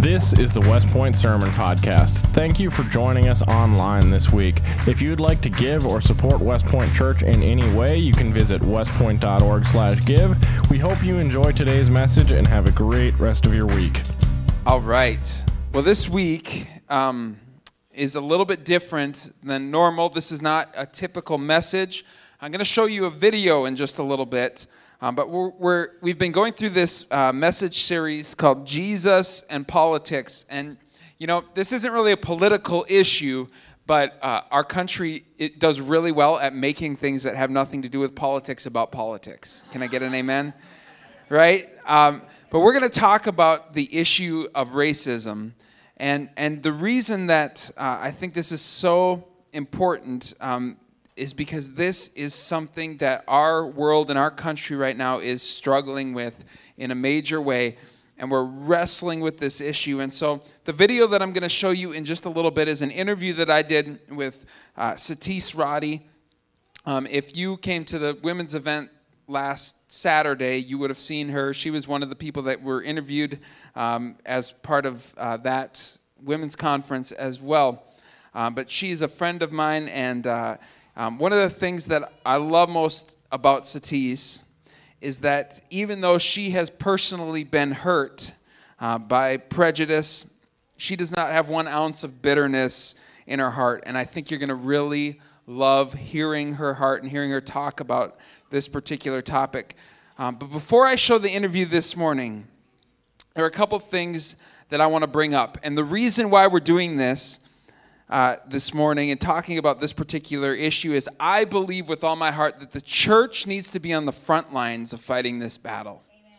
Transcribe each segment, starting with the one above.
This is the West Point Sermon Podcast. Thank you for joining us online this week. If you would like to give or support West Point Church in any way, you can visit westpoint.org slash give. We hope you enjoy today's message and have a great rest of your week. All right. Well, this week um, is a little bit different than normal. This is not a typical message. I'm going to show you a video in just a little bit. Um, but we're, we have been going through this uh, message series called Jesus and Politics. And, you know, this isn't really a political issue, but uh, our country it does really well at making things that have nothing to do with politics about politics. Can I get an amen? Right? Um, but we're going to talk about the issue of racism. And, and the reason that uh, I think this is so important um, is because this is something that our world and our country right now is struggling with in a major way. And we're wrestling with this issue. And so, the video that I'm going to show you in just a little bit is an interview that I did with uh, Satis Roddy. Um, if you came to the women's event last Saturday, you would have seen her. She was one of the people that were interviewed um, as part of uh, that women's conference as well. Uh, but she's a friend of mine, and uh, um, one of the things that I love most about Satis is that even though she has personally been hurt uh, by prejudice, she does not have one ounce of bitterness in her heart. And I think you're going to really love hearing her heart and hearing her talk about this particular topic. Um, but before I show the interview this morning, there are a couple things that I want to bring up. And the reason why we're doing this uh, this morning and talking about this particular issue is I believe with all my heart that the church needs to be on the front lines of fighting this battle. Amen.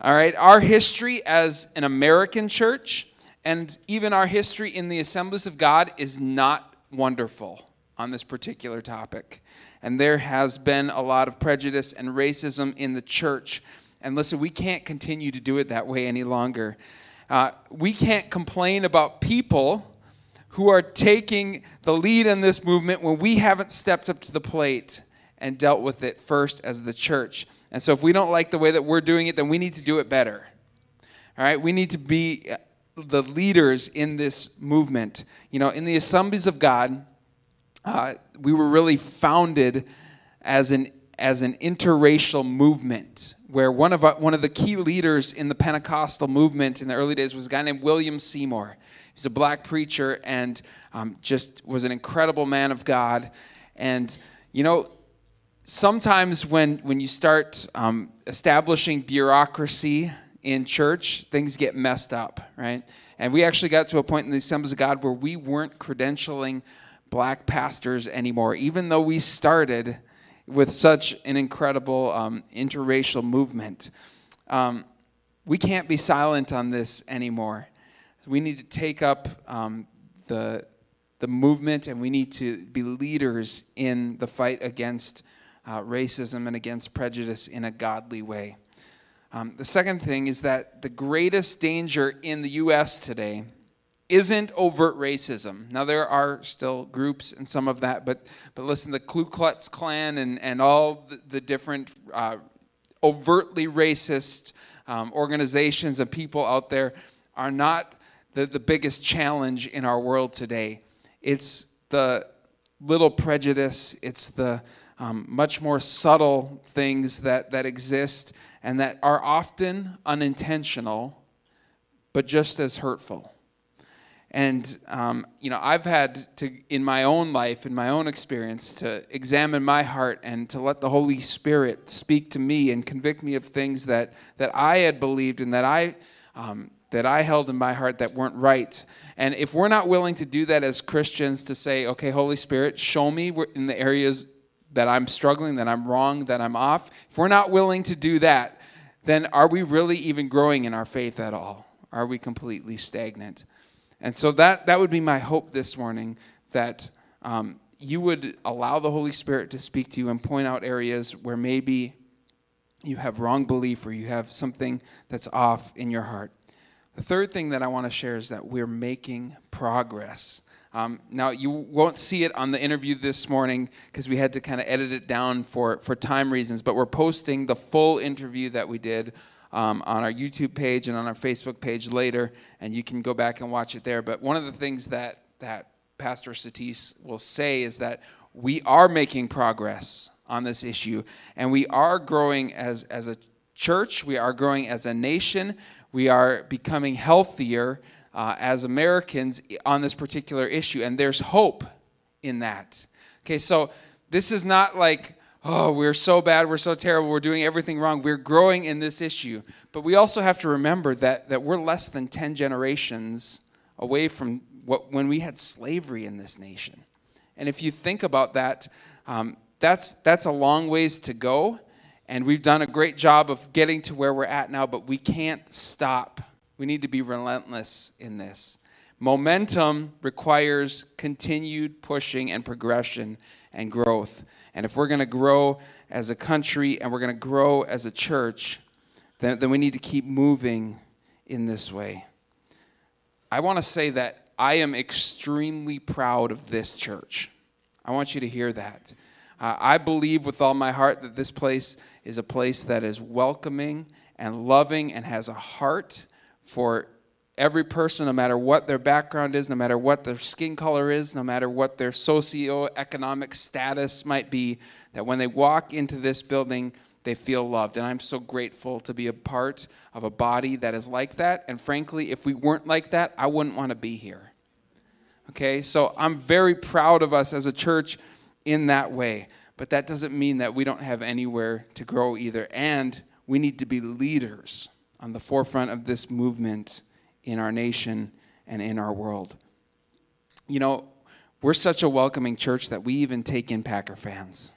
All right, our history as an American church and even our history in the assemblies of God is not wonderful on this particular topic. And there has been a lot of prejudice and racism in the church. And listen, we can't continue to do it that way any longer. Uh, we can't complain about people who are taking the lead in this movement when we haven't stepped up to the plate and dealt with it first as the church. And so, if we don't like the way that we're doing it, then we need to do it better. All right? We need to be uh, the leaders in this movement. You know, in the assemblies of God, uh, we were really founded as an as an interracial movement where one of our, one of the key leaders in the Pentecostal movement in the early days was a guy named William Seymour. He's a black preacher and um, just was an incredible man of God. And, you know, sometimes when, when you start um, establishing bureaucracy in church, things get messed up, right? And we actually got to a point in the Assemblies of God where we weren't credentialing black pastors anymore, even though we started with such an incredible um, interracial movement. Um, we can't be silent on this anymore. We need to take up um, the, the movement and we need to be leaders in the fight against uh, racism and against prejudice in a godly way. Um, the second thing is that the greatest danger in the U.S. today isn't overt racism. Now, there are still groups and some of that, but, but listen, the Ku Klux Klan and, and all the, the different uh, overtly racist um, organizations and people out there are not the, the biggest challenge in our world today. It's the little prejudice, it's the um, much more subtle things that, that exist and that are often unintentional, but just as hurtful. And, um, you know, I've had to, in my own life, in my own experience, to examine my heart and to let the Holy Spirit speak to me and convict me of things that, that I had believed and that I um, that I held in my heart that weren't right. And if we're not willing to do that as Christians, to say, okay, Holy Spirit, show me in the areas that I'm struggling, that I'm wrong, that I'm off, if we're not willing to do that, then are we really even growing in our faith at all? Are we completely stagnant? And so that, that would be my hope this morning that um, you would allow the Holy Spirit to speak to you and point out areas where maybe you have wrong belief or you have something that's off in your heart. The third thing that I want to share is that we're making progress. Um, now, you won't see it on the interview this morning because we had to kind of edit it down for, for time reasons, but we're posting the full interview that we did um, on our YouTube page and on our Facebook page later, and you can go back and watch it there. But one of the things that, that Pastor Satis will say is that we are making progress on this issue, and we are growing as, as a church, we are growing as a nation, we are becoming healthier uh, as Americans on this particular issue, and there's hope in that. Okay, so this is not like, oh, we're so bad, we're so terrible, we're doing everything wrong. We're growing in this issue. But we also have to remember that, that we're less than 10 generations away from what, when we had slavery in this nation. And if you think about that, um, that's, that's a long ways to go. And we've done a great job of getting to where we're at now, but we can't stop. We need to be relentless in this. Momentum requires continued pushing and progression and growth. And if we're going to grow as a country and we're going to grow as a church, then, then we need to keep moving in this way. I want to say that I am extremely proud of this church. I want you to hear that. Uh, I believe with all my heart that this place is a place that is welcoming and loving and has a heart for every person, no matter what their background is, no matter what their skin color is, no matter what their socioeconomic status might be, that when they walk into this building, they feel loved. And I'm so grateful to be a part of a body that is like that. And frankly, if we weren't like that, I wouldn't want to be here. Okay, so I'm very proud of us as a church in that way. But that doesn't mean that we don't have anywhere to grow either. And we need to be leaders on the forefront of this movement in our nation and in our world. You know, we're such a welcoming church that we even take in Packer fans.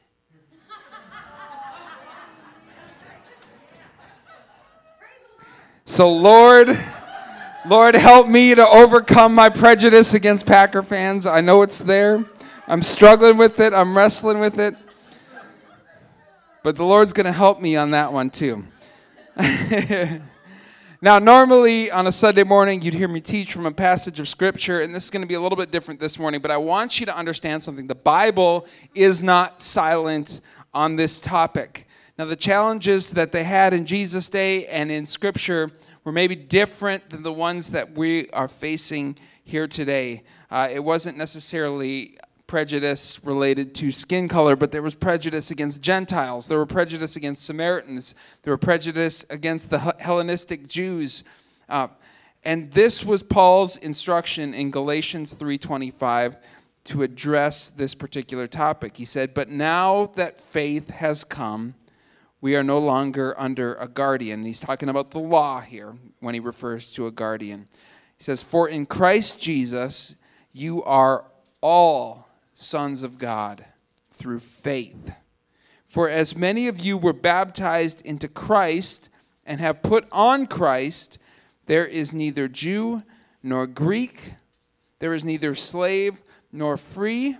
So, Lord, Lord, help me to overcome my prejudice against Packer fans. I know it's there. I'm struggling with it, I'm wrestling with it. But the Lord's going to help me on that one too. now, normally on a Sunday morning, you'd hear me teach from a passage of Scripture, and this is going to be a little bit different this morning, but I want you to understand something. The Bible is not silent on this topic. Now, the challenges that they had in Jesus' day and in Scripture were maybe different than the ones that we are facing here today. Uh, it wasn't necessarily prejudice related to skin color, but there was prejudice against Gentiles. There were prejudice against Samaritans. There were prejudice against the Hellenistic Jews. Uh, and this was Paul's instruction in Galatians 3:25 to address this particular topic. He said, "But now that faith has come, we are no longer under a guardian." He's talking about the law here when he refers to a guardian. He says, "For in Christ Jesus you are all sons of God through faith. For as many of you were baptized into Christ and have put on Christ, there is neither Jew nor Greek, there is neither slave nor free,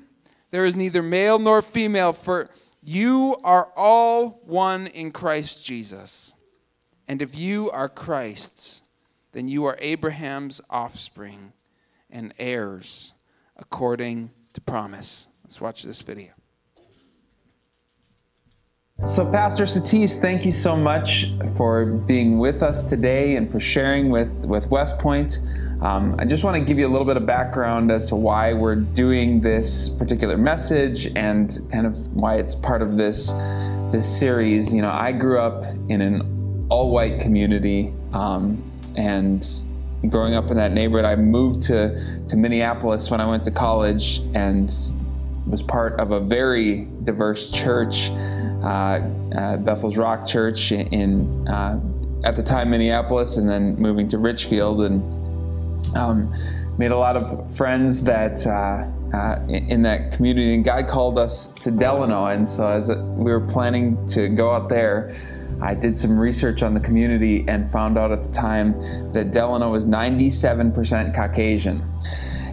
there is neither male nor female, for you are all one in Christ Jesus. And if you are Christ's, then you are Abraham's offspring and heirs according to promise. Let's watch this video. So, Pastor Satis, thank you so much for being with us today and for sharing with, with West Point. Um, I just want to give you a little bit of background as to why we're doing this particular message and kind of why it's part of this this series. You know, I grew up in an all-white community, um, and growing up in that neighborhood, I moved to, to Minneapolis when I went to college and was part of a very diverse church, uh, uh, Bethel's Rock Church in, uh, at the time, Minneapolis, and then moving to Richfield and um, made a lot of friends that uh, uh, in, that community. And God called us to Delano, and so as we were planning to go out there, I did some research on the community and found out at the time that Delano was 97% Caucasian.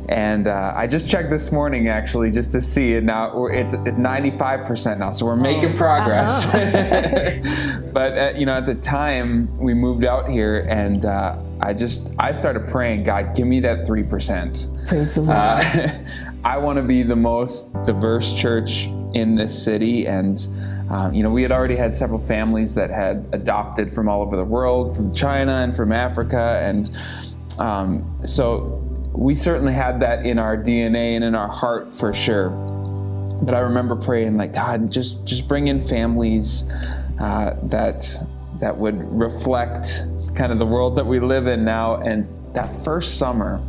And uh, I just checked this morning actually just to see it now. It's it's 95% now, so we're making oh. progress. Uh-huh. but uh, you know, at the time we moved out here, and uh, I just I started praying, God, give me that three percent. Praise the Lord. Uh, I want to be the most diverse church in this city. And, um, you know, we had already had several families that had adopted from all over the world, from China and from Africa. And um, so we certainly had that in our DNA and in our heart for sure. But I remember praying, like, God, just, just bring in families uh, that, that would reflect kind of the world that we live in now. And that first summer,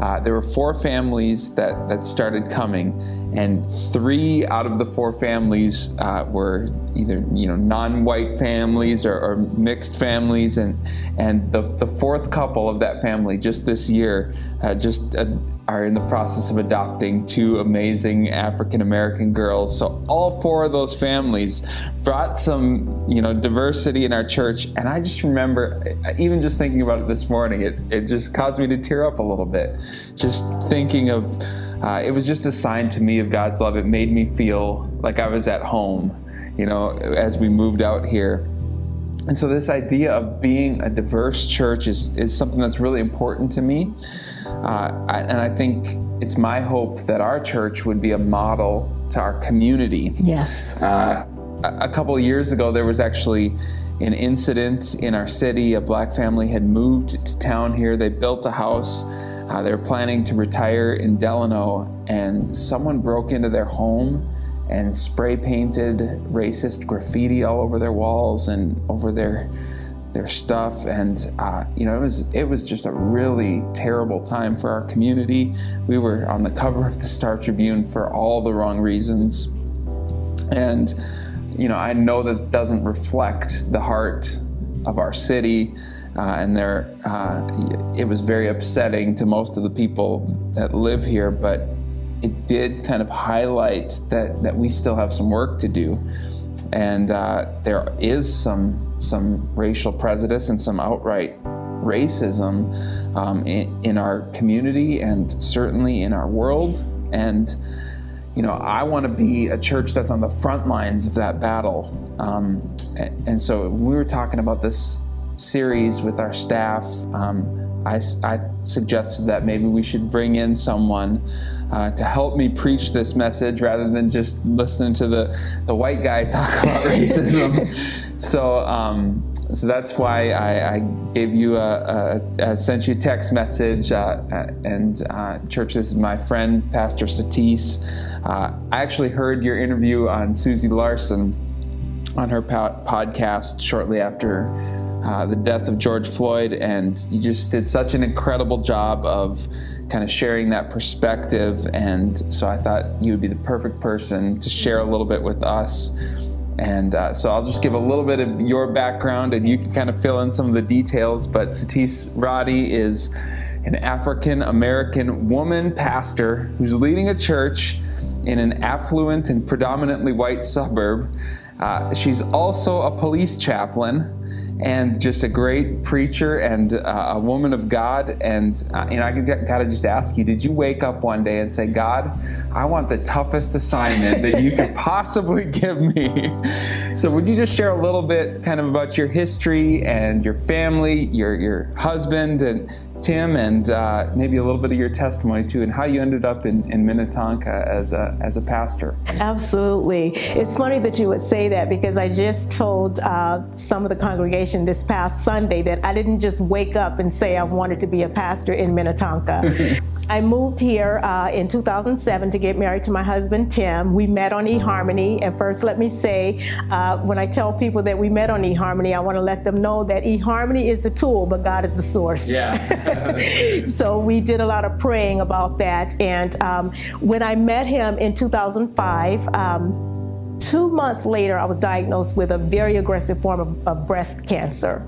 uh, there were four families that, that started coming, and three out of the four families uh, were either you know non-white families or, or, mixed families, and and the, the fourth couple of that family just this year uh, just uh, are in the process of adopting two amazing African American girls. So all four of those families brought some, you know, diversity in our church. And I just remember, even just thinking about it this morning, it, it just caused me to tear up a little bit. Just thinking of, uh, it was just a sign to me of God's love. It made me feel like I was at home, you know, as we moved out here. And so this idea of being a diverse church is, is something that's really important to me. Uh, I, and I think it's my hope that our church would be a model to our community. Yes. Uh, a, a couple of years ago, there was actually an incident in our city. A black family had moved to town here. They built a house. Uh, they were planning to retire in Delano, and someone broke into their home and spray painted racist graffiti all over their walls and over their their stuff. And uh, you know it was it was just a really terrible time for our community. We were on the cover of the star tribune for all the wrong reasons. And you know i know that doesn't reflect the heart of our city uh, and there uh, it was very upsetting to most of the people that live here but it did kind of highlight that that we still have some work to do and uh, there is some some racial prejudice and some outright racism um, in, in, our community and certainly in our world. And, you know, I want to be a church that's on the front lines of that battle. Um, and, so we were talking about this series with our staff. Um, I, I, suggested that maybe we should bring in someone uh, to help me preach this message rather than just listening to the, the white guy talk about racism. So, um, so that's why I, I gave you a, a, a, sent you a text message. Uh, and uh, church, this is my friend Pastor Satis. Uh, I actually heard your interview on Susie Larson on her po- podcast shortly after uh, the death of George Floyd, and you just did such an incredible job of kind of sharing that perspective. And so I thought you would be the perfect person to share a little bit with us. And uh, so I'll just give a little bit of your background and you can kind of fill in some of the details. But Satis Roddy is an African American woman pastor who's leading a church in an affluent and predominantly white suburb. Uh, she's also a police chaplain and just a great preacher and uh, a woman of God. And uh, you know, I got to just ask you: Did you wake up one day and say, "God, I want the toughest assignment that you could possibly give me"? so, would you just share a little bit, kind of, about your history and your family, your your husband, and Tim, and uh, maybe a little bit of your testimony too, and how you ended up in, in Minnetonka as a, as a pastor. Absolutely. It's funny that you would say that because I just told uh, some of the congregation this past Sunday that I didn't just wake up and say I wanted to be a pastor in Minnetonka. I moved here uh, in 2007 to get married to my husband, Tim. We met on eHarmony. And first, let me say, uh, when I tell people that we met on eHarmony, I want to let them know that eHarmony is the tool, but God is the source. Yeah. so we did a lot of praying about that. And um, when I met him in 2005, um, two months later, I was diagnosed with a very aggressive form of, of breast cancer.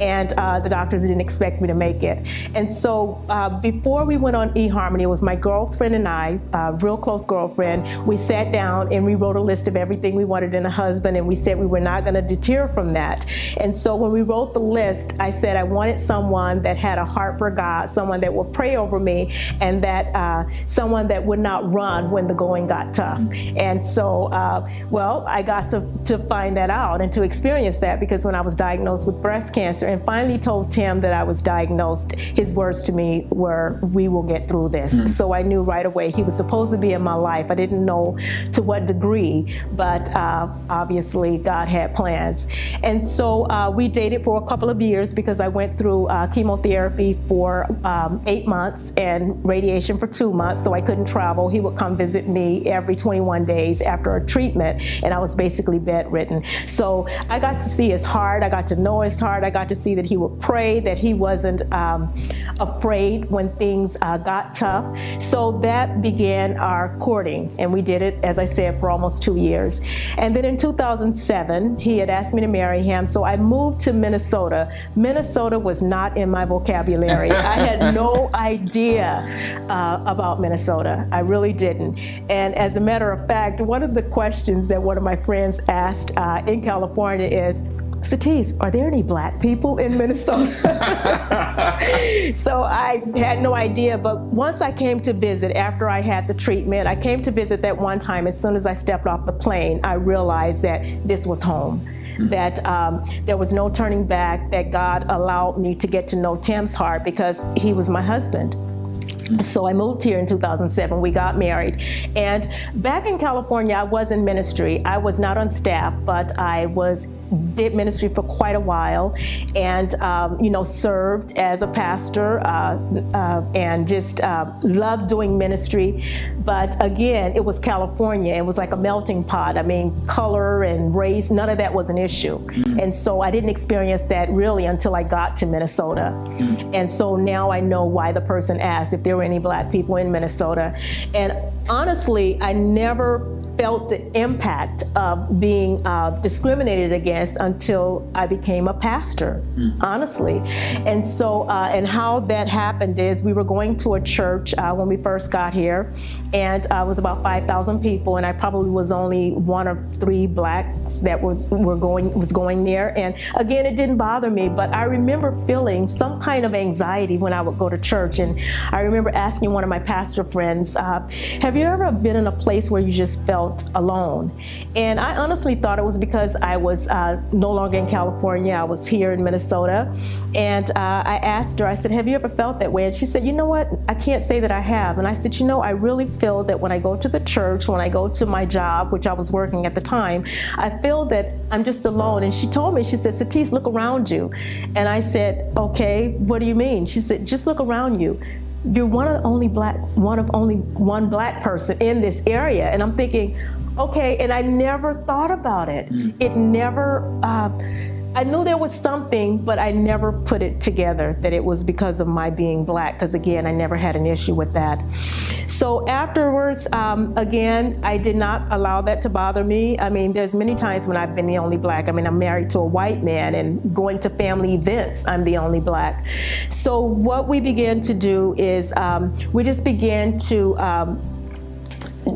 And uh, the doctors didn't expect me to make it. And so uh, before we went on eHarmony, it was my girlfriend and I, uh, real close girlfriend. We sat down and we wrote a list of everything we wanted in a husband, and we said we were not going to deter from that. And so when we wrote the list, I said I wanted someone that had a heart for God, someone that would pray over me, and that uh, someone that would not run when the going got tough. And so uh, Well, I got to, to find that out and to experience that because when I was diagnosed with breast cancer and finally told Tim that I was diagnosed, his words to me were, We will get through this. Mm. So I knew right away he was supposed to be in my life. I didn't know to what degree, but uh, obviously God had plans. And so uh, we dated for a couple of years because I went through uh, chemotherapy for um, eight months and radiation for two months, so I couldn't travel. He would come visit me every 21 days after a treatment, and I was basically bedridden. So I got to see his heart, I got to know his heart, I got to see that he would pray, that he wasn't um, afraid when things uh, got tough. So that began our courting, and we did it, as I said, for almost two years. And then in 2007, he had asked me to marry him, so I moved to Minnesota. Minnesota was not in my vocabulary. I had no idea uh, about Minnesota. I really didn't. And as a matter of fact, one of the questions that one of my friends asked uh, in California is, Satis, are there any black people in Minnesota? so I had no idea, but once I came to visit after I had the treatment, I came to visit that one time. As soon as I stepped off the plane, I realized that this was home that um, there was no turning back, that God allowed me to get to know Tim's heart because he was my husband. So I moved here in 2007. We got married. And back in California, I was in ministry. I was not on staff, but I was did ministry for quite a while and um, you know served as a pastor uh, uh, and just uh, loved doing ministry but again it was california it was like a melting pot i mean color and race none of that was an issue mm-hmm. and so i didn't experience that really until i got to minnesota mm-hmm. and so now i know why the person asked if there were any black people in Minnesota. And honestly, I never felt the impact of being uh, discriminated against until I became a pastor, mm. honestly. And so, uh, and how that happened is we were going to a church uh, when we first got here, and uh, it was about 5,000 people, and I probably was only one or three blacks that was were going was going there. And again, it didn't bother me, but I remember feeling some kind of anxiety when I would go to church. And I remember asking one of my pastor friends, uh, "Have you ever been in a place where you just felt felt alone. And I honestly thought it was because I was uh, no longer in California, I was here in Minnesota. And uh, I asked her, I said, Have you ever felt that way? And she said, You know what? I can't say that I have. And I said, You know, I really feel that when I go to the church, when I go to my job, which I was working at the time, I feel that I'm just alone. And she told me, She said, Satis, look around you. And I said, Okay, what do you mean? She said, Just look around you you're one of only black one of only one black person in this area and i'm thinking okay and i never thought about it mm. it never uh, I knew there was something, but I never put it together that it was because of my being black, because again, I never had an issue with that. So afterwards, um, again, I did not allow that to bother me. I mean, there's many times when I've been the only black. I mean, I'm married to a white man and going to family events, I'm the only black. So what we began to do is um, we just began to um,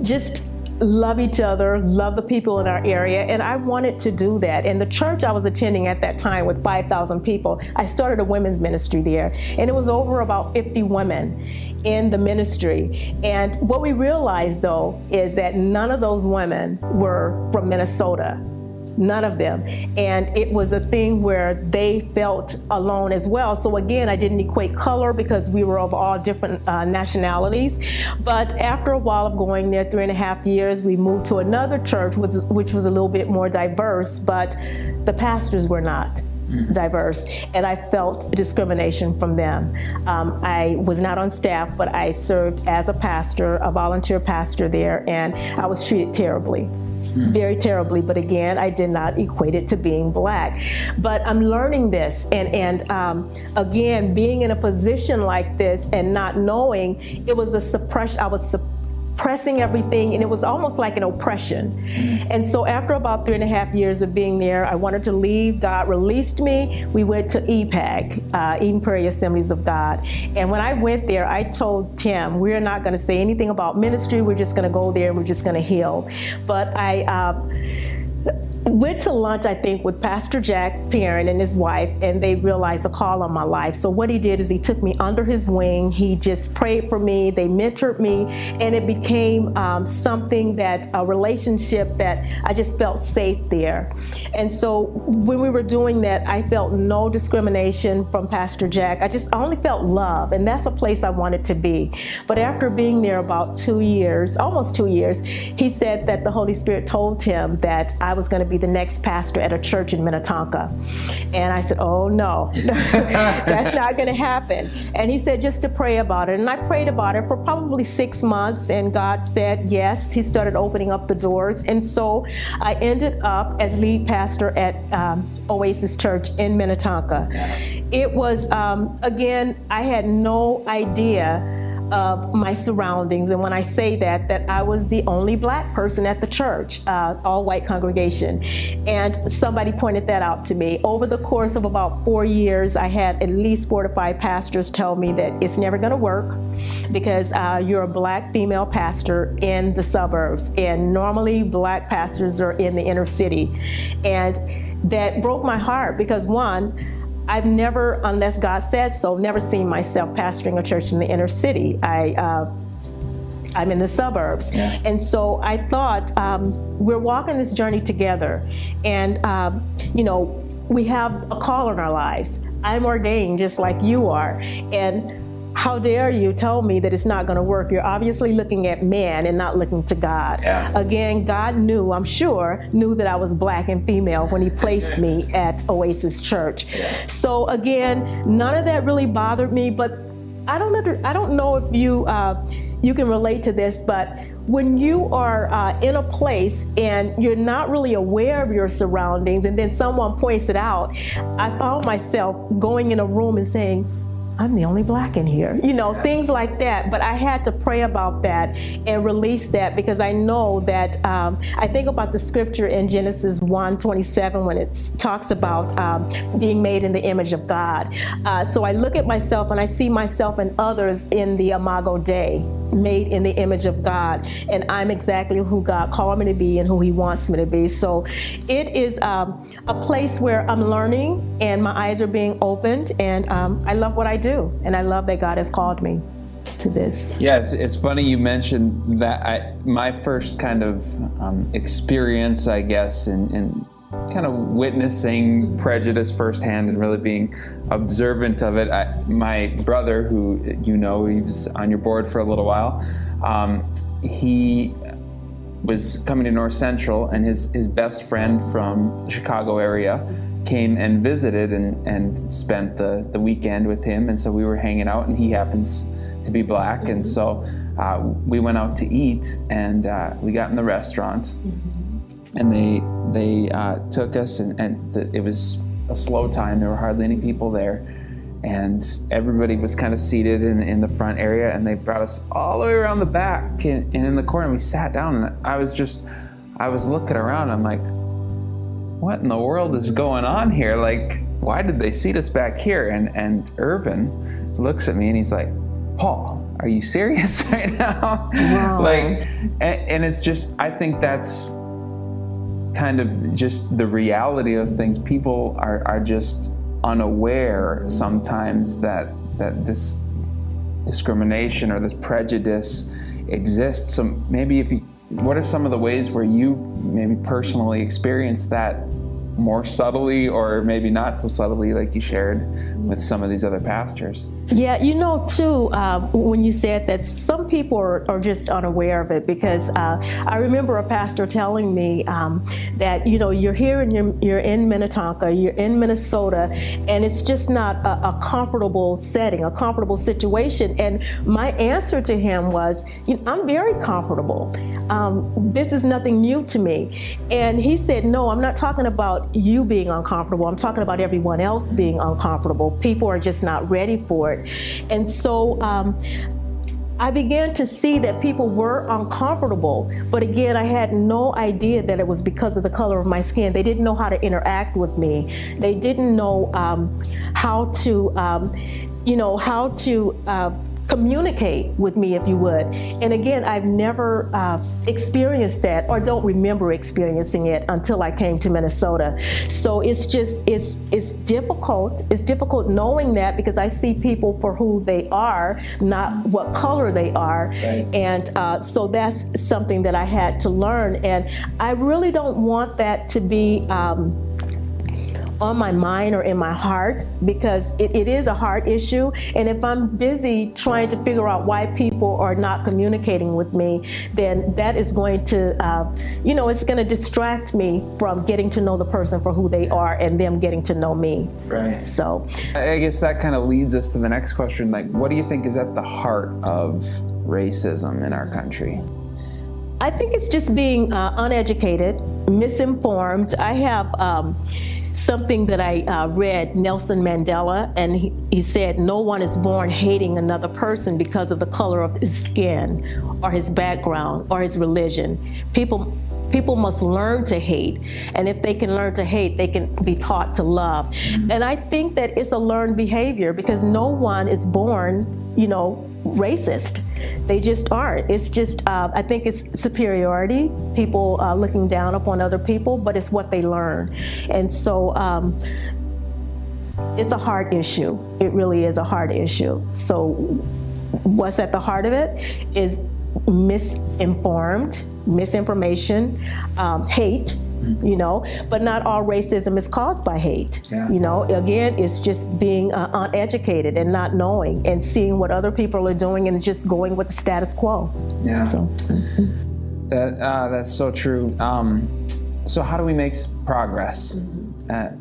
just love each other, love the people in our area, and I wanted to do that. And the church I was attending at that time with 5,000 people, I started a women's ministry there, and it was over about 50 women in the ministry. And what we realized though is that none of those women were from Minnesota none of them. And it was a thing where they felt alone as well. So again, I didn't equate color because we were of all different uh, nationalities. But after a while of going there, three and a half years, we moved to another church, which, which was a little bit more diverse, but the pastors were not diverse, and I felt discrimination from them. Um, I was not on staff, but I served as a pastor, a volunteer pastor there, and I was treated terribly very terribly. But again, I did not equate it to being black. But I'm learning this, and and um, again, being in a position like this and not knowing, it was a suppression. I was suppressed pressing everything, and it was almost like an oppression. And so, after about three and a half years of being there, I wanted to leave. God released me. We went to EPAG, uh, Eden Prairie Assemblies of God. And when I went there, I told Tim, we're not going to say anything about ministry. We're just going to go there and we're just going to heal. But I, uh, went to lunch, I think, with Pastor Jack Perrin and his wife, and they realized a call on my life. So what he did is he took me under his wing. He just prayed for me. They mentored me, and it became um, something that a relationship that I just felt safe there. And so when we were doing that, I felt no discrimination from Pastor Jack. I just only felt love, and that's a place I wanted to be. But after being there about two years, almost two years, he said that the Holy Spirit told him that I was going to be the next pastor at a church in Minnetonka. And I said, Oh no, that's not going to happen. And he said, just to pray about it. And I prayed about it for probably six months, and God said yes. He started opening up the doors. And so I ended up as lead pastor at um, Oasis Church in Minnetonka. It was, um, again, I had no idea of my surroundings. And when I say that, that I was the only black person at the church, uh, all white congregation. And somebody pointed that out to me. Over the course of about four years, I had at least four to five pastors tell me that it's never going to work because uh, you're a black female pastor in the suburbs. And normally, black pastors are in the inner city. And that broke my heart because, one, I've never, unless God says so, never seen myself pastoring a church in the inner city. I, uh, I'm in the suburbs. Yeah. And so I thought, um, we're walking this journey together. And, um, you know, we have a call in our lives. I'm ordained just like you are. And how dare you tell me that it's not going to work? You're obviously looking at man and not looking to God. Yeah. Again, God knew, I'm sure, knew that I was black and female when He placed me at Oasis Church. Yeah. So again, none of that really bothered me. But I don't under, I don't know if you uh, you can relate to this, but when you are uh, in a place and you're not really aware of your surroundings, and then someone points it out, I found myself going in a room and saying I'm the only black in here, you know, things like that. But I had to pray about that and release that because I know that um, I think about the scripture in Genesis 1 27 when it talks about um, being made in the image of God. Uh, so I look at myself and I see myself and others in the Imago Dei, made in the image of God. And I'm exactly who God called me to be and who He wants me to be. So it is um, a place where I'm learning and my eyes are being opened, and um, I love what I do. And I love that God has called me to this. Yeah, it's, it's funny you mentioned that. I, my first kind of um, experience, I guess, in, in kind of witnessing prejudice firsthand and really being observant of it. I, my brother, who you know, he was on your board for a little while, um, he was coming to North Central, and his, his best friend from the Chicago area came and visited and, and spent the, the weekend with him. And so we were hanging out, and he happens to be black. And so uh, we went out to eat, and uh, we got in the restaurant, and they they uh, took us, and, and the, it was a slow time. There were hardly any people there. And everybody was kind of seated in, in the front area, and they brought us all the way around the back and, and in the corner. We sat down, and I was just, I was looking around. I'm like, what in the world is going on here? Like, why did they seat us back here? And and Irvin looks at me and he's like, Paul, are you serious right now? Wow. like, and, and it's just, I think that's kind of just the reality of things. People are, are just unaware sometimes that that this discrimination or this prejudice exists. So maybe if you, what are some of the ways where you maybe personally experienced that more subtly or maybe not so subtly like you shared with some of these other pastors? Yeah, you know, too, uh, when you said that some people are, are, just unaware of it because uh, I remember a pastor telling me um, that, you know, you're here and you're, you're in Minnetonka, you're in Minnesota, and it's just not a, a comfortable setting, a comfortable situation. And my answer to him was, you know, I'm very comfortable. Um, this is nothing new to me. And he said, No, I'm not talking about you being uncomfortable. I'm talking about everyone else being uncomfortable. People are just not ready for it. And so, um, I began to see that people were uncomfortable, but again, I had no idea that it was because of the color of my skin. They didn't know how to interact with me. They didn't know um, how to, um, you know, how to uh, communicate with me if you would. And again, I've never uh, experienced that or don't remember experiencing it until I came to Minnesota. So it's just it's it's difficult. It's difficult knowing that because I see people for who they are, not what color they are, right. and uh, so that's something that I had to learn. And I really don't want that to be. Um, on my mind or in my heart because it, it is a heart issue. And if I'm busy trying to figure out why people are not communicating with me, then that is going to, uh, you know, it's going to distract me from getting to know the person for who they are and them getting to know me. Right. So I guess that kind of leads us to the next question. Like, what do you think is at the heart of racism in our country? I think it's just being uh, uneducated, misinformed. I have um, something that I uh, read, Nelson Mandela, and he, he said, No one is born hating another person because of the color of his skin or his background or his religion. People people must learn to hate and if they can learn to hate they can be taught to love and i think that it's a learned behavior because no one is born you know racist. They just aren't. It's just, uh, I think it's superiority, people uh, looking down upon other people, but it's what they learn. And so um, it's a hard issue. It really is a hard issue. So, what's at the heart of it is misinformed, misinformation, um, hate you know but not all racism is caused by hate. Yeah. you know again it's just being uh, uneducated and not knowing and seeing what other people are doing and just going with the status quo. Yeah. So that uh, that's so true. Um, so how do we make progress mm-hmm.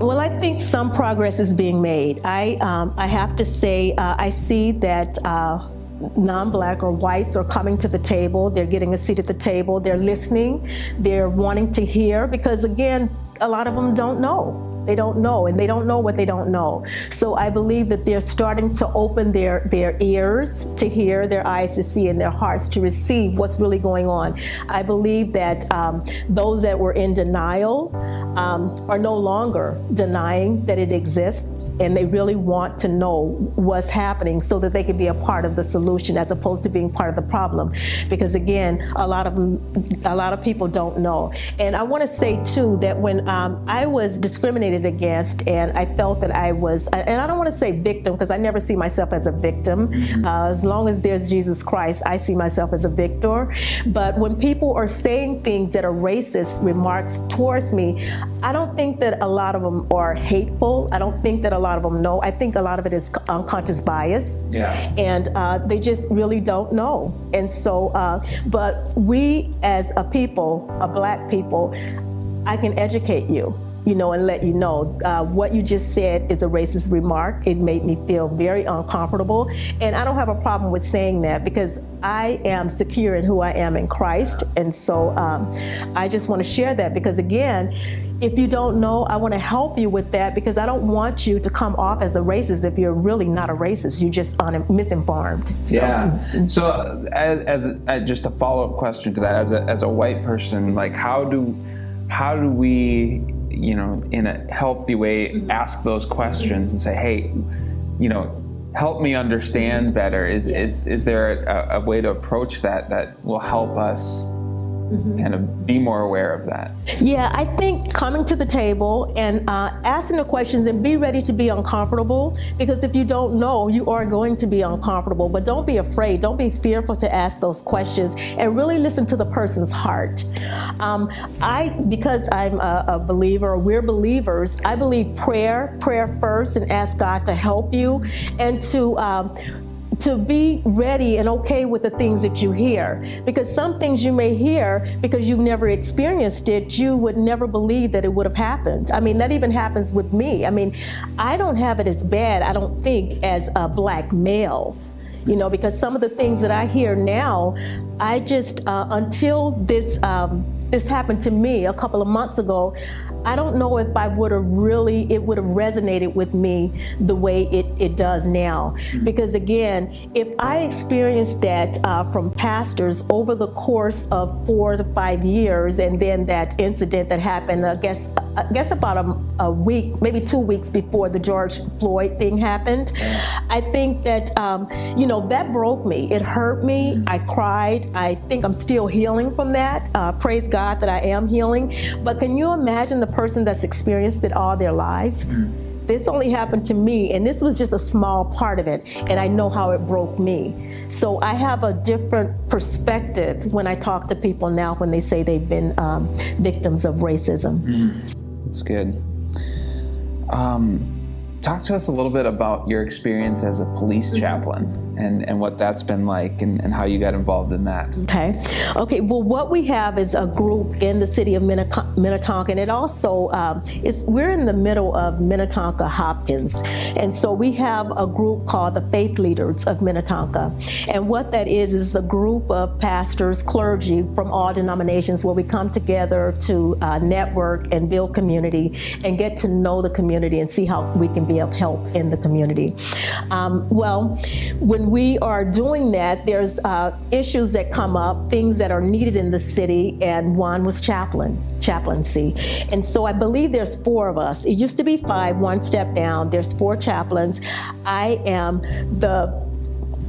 well, I think some progress is being made. I um, I have to say uh, I see that uh, non-black or whites are coming to the table. They're getting a seat at the table. They're listening. They're wanting to hear because again a lot of them don't know they don't know, and they don't know what they don't know. So I believe that they're starting to open their, their ears to hear, their eyes to see, and their hearts to receive what's really going on. I believe that um, those that were in denial um, are no longer denying that it exists, and they really want to know what's happening so that they can be a part of the solution as opposed to being part of the problem. Because again, a lot of a lot of people don't know. And I want to say too that when um, I was discriminated discriminated against, and I felt that I was, and I don't want to say victim because I never see myself as a victim. Mm-hmm. Uh, as long as there's Jesus Christ, I see myself as a victor. But when people are saying things that are racist remarks towards me, I don't think that a lot of them are hateful. I don't think that a lot of them know. I think a lot of it is unconscious bias. Yeah. And uh, they just really don't know. And so, uh, but we as a people, a black people, I can educate you you know, and let you know uh, what you just said is a racist remark. It made me feel very uncomfortable. And I don't have a problem with saying that because I am secure in who I am in Christ. And so um, I just want to share that because, again, if you don't know, I want to help you with that because I don't want you to come off as a racist if you're really not a racist. You're just un- misinformed. So. Yeah. So, as, as, as just a follow up question to that, as a, as a white person, like how do how do we you know, in a healthy way, mm-hmm. ask those questions and say, hey, you know, help me understand better. Is is is there a, a way to approach that that will help us mm-hmm. kind of be more aware of that? Yeah, I think coming to the table and uh, asking the questions and be ready to be uncomfortable because if you don't know, you are going to be uncomfortable. But don't be afraid, don't be fearful to ask those questions and really listen to the person's heart. Um, I, because I'm a, a believer, we're believers, I believe prayer, prayer first, and ask God to help you and to um, to be ready and okay with the things that you hear. Because some things you may hear because you've never experienced it, you would never believe that it would have happened. I mean, that even happens with me. I mean, I don't have it as bad, I don't think, as a black male you know, because some of the things that I hear now, I just uh, until this um, this happened to me a couple of months ago, I don't know if I would have really, it would have resonated with me the way it, it does now. Because again, if I experienced that uh, from pastors over the course of four to five years, and then that incident that happened, I guess, I guess about a, a, week, maybe two weeks before the George Floyd thing happened. I think that, um, you know, that broke me. It hurt me. I cried. I think I'm still healing from that. Uh, praise God that I am healing. But can you imagine the person that's experienced it all their lives? This only happened to me, and this was just a small part of it, and I know how it broke me. So I have a different perspective when I talk to people now when they say they've been um, victims of racism. Mm. That's good. Um, talk to us a little bit about your experience as a police chaplain and, and what that's been like and, and how you got involved in that. Okay. Okay. Well, what we have is a group in the city of Minnetonka, and it also um, it's we're in the middle of Minnetonka Hopkins, and so we have a group called the Faith Leaders of Minnetonka, and what that is is a group of pastors, clergy from all denominations where we come together to uh, network and build community and get to know the community and see how we can be of help in the community. Um, well, when we are doing that, there's uh, issues that come up, things that are needed in the city, and one was chaplain, chaplaincy. And so I believe there's four of us. It used to be five, one step down. There's four chaplains. I am the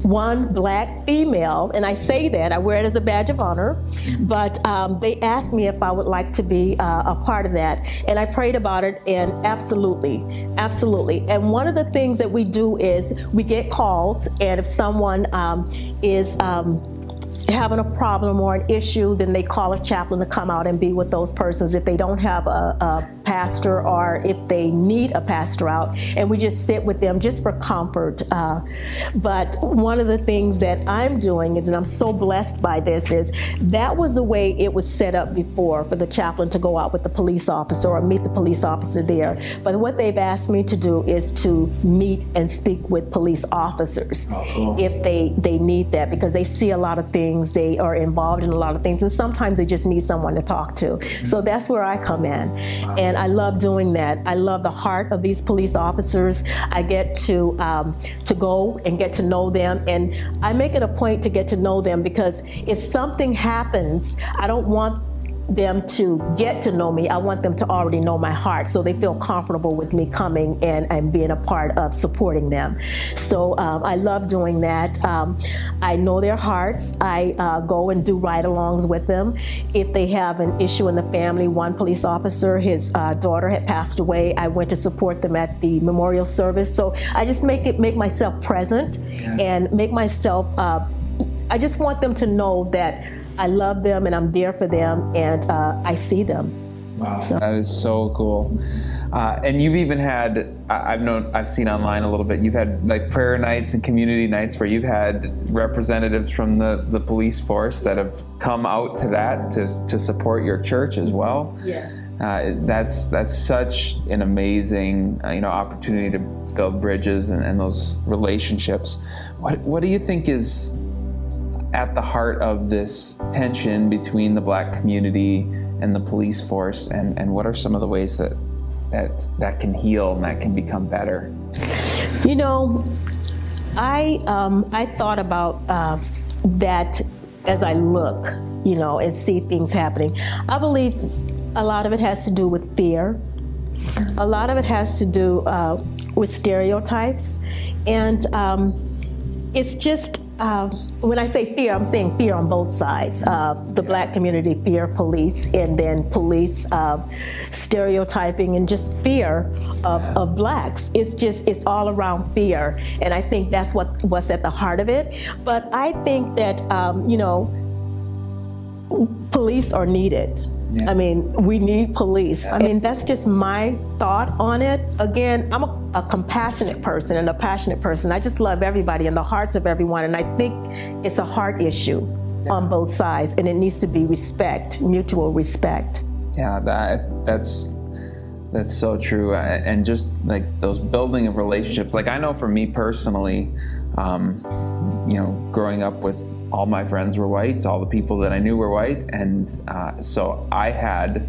one black female, and I say that, I wear it as a badge of honor, but um, they asked me if I would like to be uh, a part of that. And I prayed about it, and absolutely, absolutely. And one of the things that we do is we get calls, and if someone um, is um, having a problem or an issue, then they call a chaplain to come out and be with those persons. If they don't have a, a pastor or if they need a pastor out, and we just sit with them just for comfort. Uh, but one of the things that I'm doing is, and I'm so blessed by this, is that was the way it was set up before for the chaplain to go out with the police officer or meet the police officer there. But what they've asked me to do is to meet and speak with police officers oh, cool. if they they need that because they see a lot of things, they are involved in a lot of things, and sometimes they just need someone to talk to. Mm-hmm. So that's where I come in. And I love doing that. I love the heart of these police officers. I get to um, to go and get to know them, and I make it a point to get to know them because if something happens, I don't want them to get to know me, I want them to already know my heart so they feel comfortable with me coming and, and being a part of supporting them. So um, I love doing that. Um, I know their hearts. I uh, go and do ride alongs with them. If they have an issue in the family, one police officer, his uh, daughter had passed away, I went to support them at the memorial service. So I just make it make myself present yeah. and make myself. Uh, I just want them to know that I love them and I'm there for them and uh, I see them. Wow, so. that is so cool. Uh, and you've even had I've known I've seen online a little bit. You've had like prayer nights and community nights where you've had representatives from the, the police force that have come out to that to, to support your church as well. Yes. Uh, that's that's such an amazing uh, you know opportunity to build bridges and, and those relationships. What what do you think is at the heart of this tension between the black community and the police force and, and what are some of the ways that that that can heal and that can become better? You know i um, i thought about uh, that as i look you know and see things happening. I believe a lot of it has to do with fear. A lot of it has to do uh, with stereotypes. And um, it's just uh, when I say fear, I'm saying fear on both sides. Uh, the black community fear police, and then police uh, stereotyping and just fear of, of, blacks. It's just it's all around fear, and I think that's what what's at the heart of it. But I think that um, you know, police are needed. Yeah. I mean, we need police. I mean, that's just my thought on it. Again, I'm a, a, compassionate person and a passionate person. I just love everybody and the hearts of everyone. And I think it's a heart issue on both sides, and it needs to be respect, mutual respect. Yeah, that that's that's so true. And just like those building of relationships. Like I know for me personally, um, you know, growing up with all my friends were whites, all the people that I knew were white, and uh, so I had,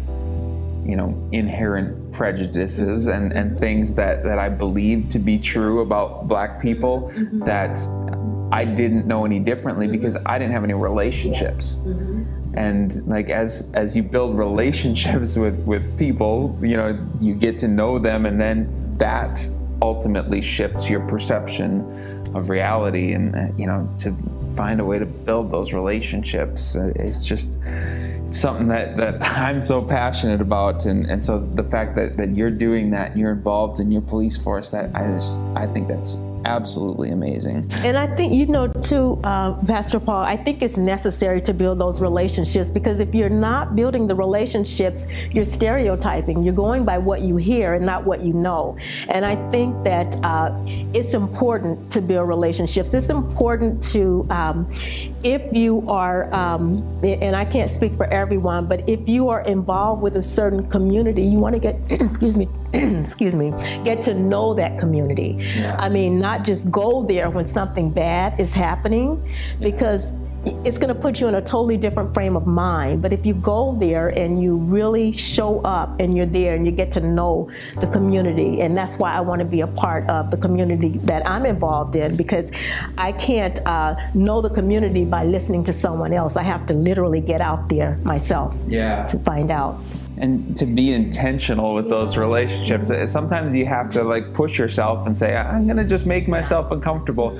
you know, inherent prejudices and, and things that, that I believed to be true about black people mm-hmm. that I didn't know any differently mm-hmm. because I didn't have any relationships. Yes. Mm-hmm. and like as as you build relationships with with people you know you get to know them and then that ultimately shifts your perception of reality and uh, you know to find a way to build those relationships. Uh, it's just something that, that I'm so passionate about. And, and so the fact that, that you're doing that and you're involved in your police force that I just I think that's absolutely amazing. And I think, you know, too, uh, Pastor Paul, I think it's necessary to build those relationships because if you're not building the relationships, you're stereotyping. You're going by what you hear and not what you know. And I think that uh, it's important to build relationships. It's important to, um, if you are, um, and I can't speak for everyone, but if you are involved with a certain community, you want to get, excuse me, excuse me, get to know that community. Yeah. I mean, not just go there when something bad is happening, because it's going to put you in a totally different frame of mind. But if you go there and you really show up and you're there and you get to know the community, and that's why I want to be a part of the community that I'm involved in because I can't uh, know the community by listening to someone else. I have to literally get out there myself yeah. to find out and to be intentional with those relationships sometimes you have to like push yourself and say i'm gonna just make myself uncomfortable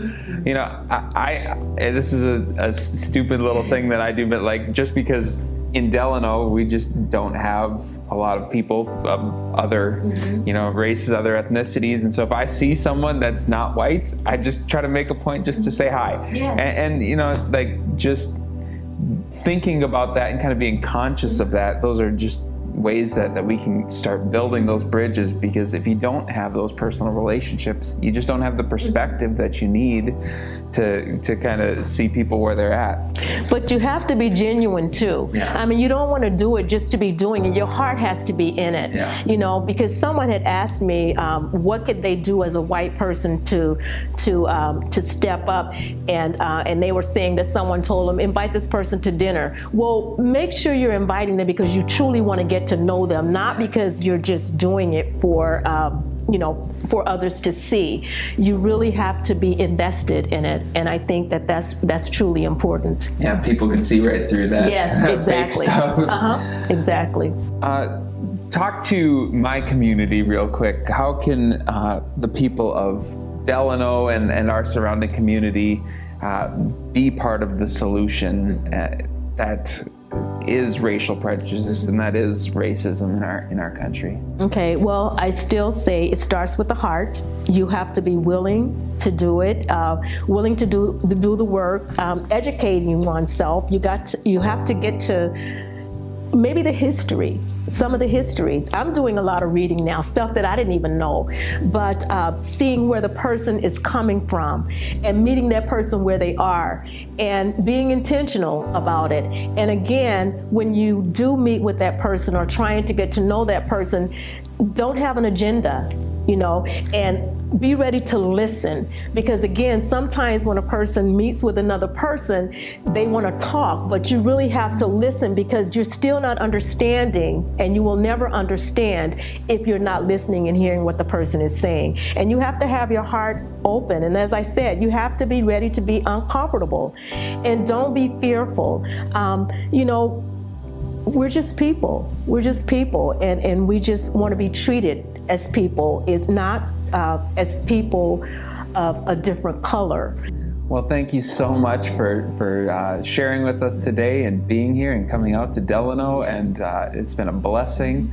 you know i, I this is a, a, stupid little thing that i do but like just because in delano we just don't have a lot of people of other mm-hmm. you know races other ethnicities and so if i see someone that's not white i just try to make a point just to say hi yes. and, and you know like just thinking about that and kind of being conscious of that those are just ways that, that we can start building those bridges because if you don't have those personal relationships, you just don't have the perspective that you need to, to kind of see people where they're at. But you have to be genuine too. Yeah. I mean, you don't want to do it just to be doing it. Your heart has to be in it. Yeah. You know, because someone had asked me, um, what could they do as a white person to to um, to step up, and uh, and they were saying that someone told them invite this person to dinner. Well, make sure you're inviting them because you truly want to get get to know them, not because you're just doing it for. Um, you know, for others to see, you really have to be invested in it, and I think that that's that's truly important. Yeah, people can see right through that. Yes, exactly. Uh huh. Exactly. Uh, talk to my community real quick. How can uh, the people of Delano and, and our surrounding community uh, be part of the solution uh, that is racial prejudice and that is racism in our in our country. Okay, well, I still say it starts with the heart. You have to be willing to do it, uh, willing to do do the work, um, educating oneself. You got to, you have to get to maybe the history some of the history. I'm doing a lot of reading now, stuff that I didn't even know, but uh, seeing where the person is coming from and meeting that person where they are and being intentional about it. And again, when you do meet with that person or trying to get to know that person, don't have an agenda, you know, and be ready to listen. Because again sometimes when a person meets with another person they want to talk but you really have to listen because you're still not understanding and you will never understand if you're not listening and hearing what the person is saying. And you have to have your heart open. And as i said you have to be ready to be uncomfortable. And don't be fearful. Um, you know we're just people. We're just people. And, and we just want to be treated as people. It's not uh, as people of a different color. Well, thank you so much for, for uh, sharing with us today and being here and coming out to Delano. And uh, it's been a blessing.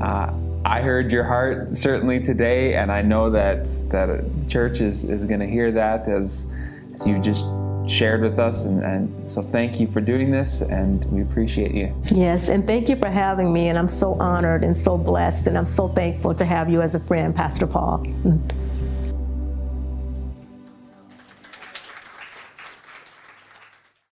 Uh, I heard your heart certainly today, and I know that that church is, is going to hear that as, as you just shared with us. And, and, so thank you for doing this, and we appreciate you. Yes, and thank you for having me. And I'm so honored and so blessed, and I'm so thankful to have you as a friend, Pastor Paul.